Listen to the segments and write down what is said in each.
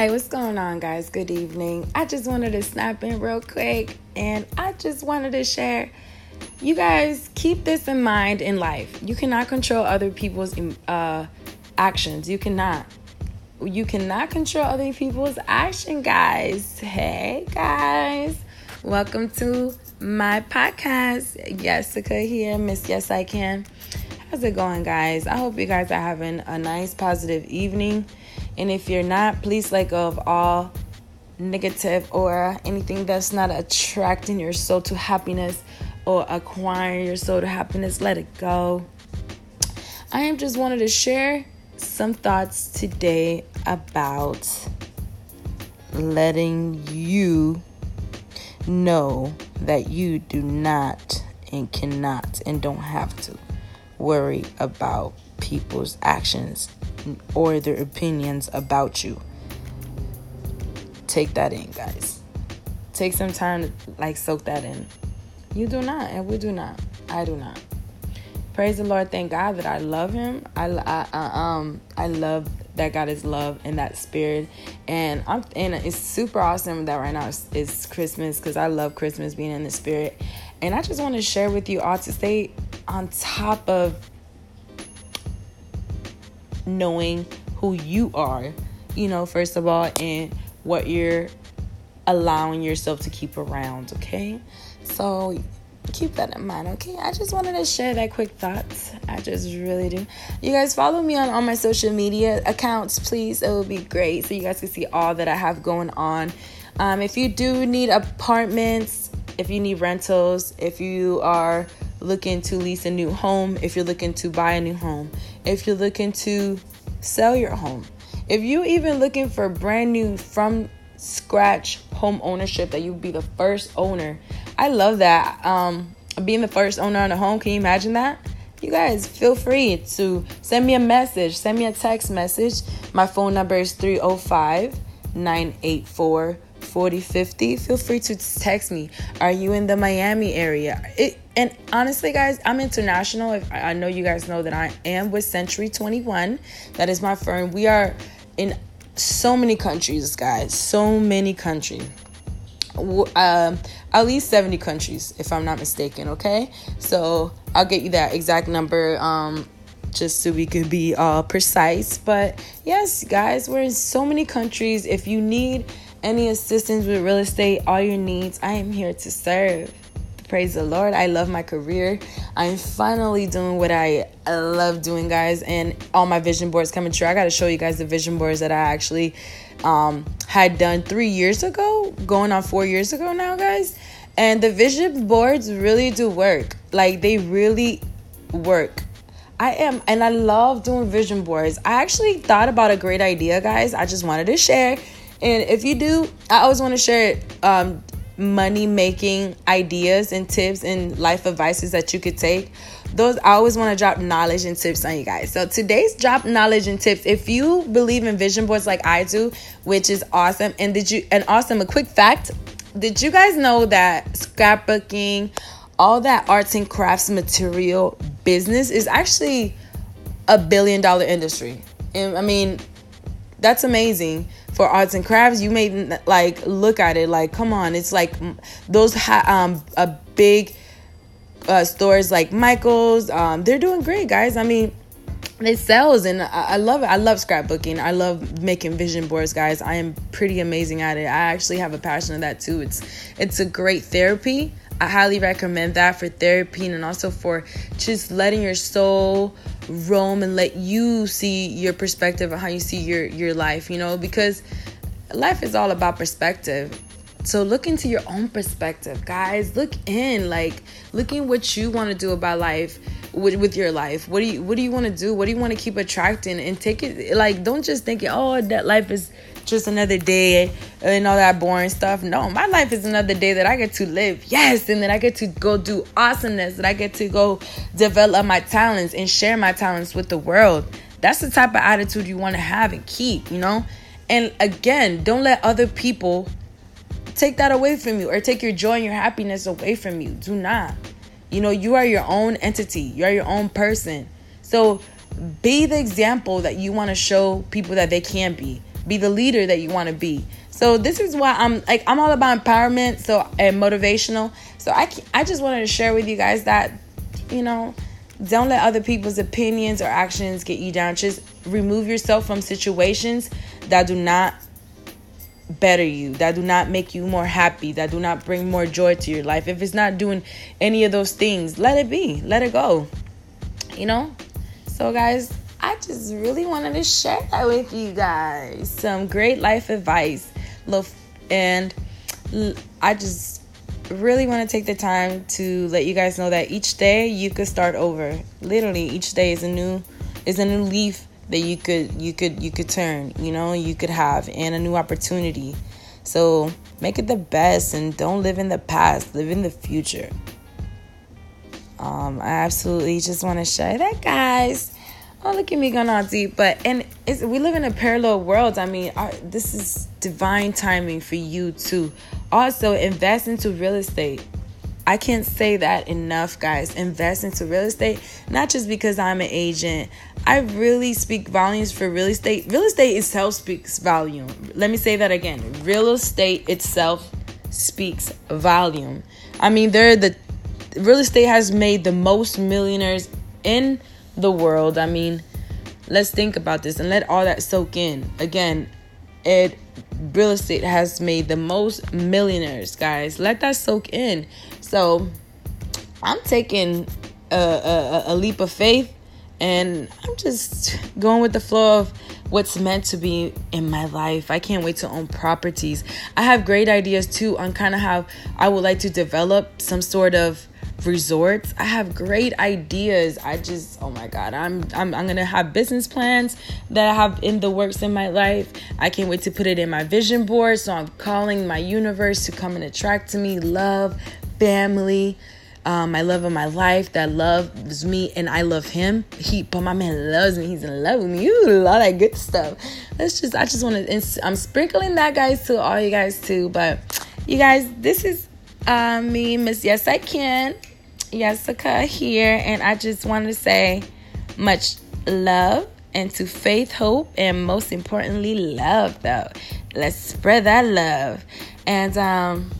Hey, what's going on, guys? Good evening. I just wanted to snap in real quick and I just wanted to share. You guys keep this in mind in life. You cannot control other people's uh, actions. You cannot. You cannot control other people's action, guys. Hey, guys. Welcome to my podcast. Jessica here, Miss Yes I Can. How's it going, guys? I hope you guys are having a nice, positive evening. And if you're not, please let go of all negative or anything that's not attracting your soul to happiness or acquiring your soul to happiness. Let it go. I am just wanted to share some thoughts today about letting you know that you do not and cannot and don't have to worry about people's actions or their opinions about you. Take that in, guys. Take some time to like soak that in. You do not, and we do not. I do not. Praise the Lord. Thank God that I love Him. I, I, I um I love that God is love and that spirit. And I'm and it's super awesome that right now it's, it's Christmas because I love Christmas being in the spirit. And I just want to share with you all to stay on top of knowing who you are, you know, first of all, and what you're allowing yourself to keep around, okay? So keep that in mind, okay? I just wanted to share that quick thoughts. I just really do. You guys follow me on all my social media accounts, please. It would be great so you guys can see all that I have going on. Um, if you do need apartments, if you need rentals, if you are looking to lease a new home, if you're looking to buy a new home, if you're looking to sell your home, if you're even looking for brand new from scratch home ownership that you'd be the first owner. I love that. Um, being the first owner on a home, can you imagine that? You guys feel free to send me a message, send me a text message. My phone number is 305 984 4050. Feel free to text me. Are you in the Miami area? It, and honestly, guys, I'm international. If I know you guys know that I am with Century 21. That is my firm. We are in so many countries, guys. So many countries. Um, at least 70 countries, if I'm not mistaken, okay? So I'll get you that exact number um, just so we could be uh, precise. But yes, guys, we're in so many countries. If you need any assistance with real estate, all your needs, I am here to serve. Praise the Lord. I love my career. I'm finally doing what I love doing, guys, and all my vision boards coming true. I got to show you guys the vision boards that I actually um, had done three years ago, going on four years ago now, guys. And the vision boards really do work. Like, they really work. I am, and I love doing vision boards. I actually thought about a great idea, guys. I just wanted to share. And if you do, I always want to share um, money making ideas and tips and life advices that you could take. Those i always want to drop knowledge and tips on you guys. So today's drop knowledge and tips if you believe in vision boards like i do which is awesome and did you and awesome a quick fact did you guys know that scrapbooking all that arts and crafts material business is actually a billion dollar industry? And i mean that's amazing for arts and crafts you may like look at it like come on it's like those ha- um a big uh, stores like michael's um they're doing great guys. I mean it sells and I, I love it i love scrapbooking. I love making vision boards guys. I am pretty amazing at it. I actually have a passion of that too. It's it's a great therapy. I highly recommend that for therapy and also for just letting your soul roam and let you see your perspective and how you see your your life, you know, because life is all about perspective. So look into your own perspective, guys. Look in, like looking what you want to do about life with, with your life. What do you what do you want to do? What do you want to keep attracting? And take it like don't just think, oh, that life is just another day and all that boring stuff. No, my life is another day that I get to live. Yes, and then I get to go do awesomeness, that I get to go develop my talents and share my talents with the world. That's the type of attitude you want to have and keep, you know? And again, don't let other people take that away from you or take your joy and your happiness away from you. Do not. You know, you are your own entity, you are your own person. So be the example that you want to show people that they can be. Be the leader that you want to be. So this is why I'm like I'm all about empowerment, so and motivational. So I I just wanted to share with you guys that you know don't let other people's opinions or actions get you down. Just remove yourself from situations that do not better you, that do not make you more happy, that do not bring more joy to your life. If it's not doing any of those things, let it be. Let it go. You know? So guys, I just really wanted to share that with you guys. Some great life advice. And I just really want to take the time to let you guys know that each day you could start over. Literally, each day is a new is a new leaf that you could you could you could turn. You know, you could have and a new opportunity. So make it the best and don't live in the past. Live in the future. Um, I absolutely just want to share that, guys. Oh, look at me going deep. But and it's we live in a parallel world. I mean, our, this is divine timing for you to also invest into real estate. I can't say that enough, guys. Invest into real estate, not just because I'm an agent. I really speak volumes for real estate. Real estate itself speaks volume. Let me say that again. Real estate itself speaks volume. I mean, they're the real estate has made the most millionaires in the world. I mean, let's think about this and let all that soak in. Again, it real estate has made the most millionaires, guys. Let that soak in. So, I'm taking a, a, a leap of faith and I'm just going with the flow of what's meant to be in my life. I can't wait to own properties. I have great ideas too on kind of how I would like to develop some sort of resorts. I have great ideas. I just oh my god, I'm I'm I'm going to have business plans that I have in the works in my life. I can't wait to put it in my vision board. So I'm calling my universe to come and attract to me love, family, um, my love of my life that loves me and I love him. He, but my man loves me. He's in love with me. Ooh, all that good stuff. Let's just, I just want to, I'm sprinkling that guys to all you guys too. But you guys, this is uh, me, Miss Yes I Can. Jessica here, and I just want to say much love and to faith, hope, and most importantly, love. Though, let's spread that love and um,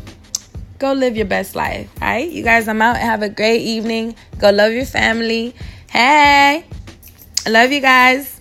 go live your best life. All right, you guys, I'm out. Have a great evening. Go love your family. Hey, I love you guys.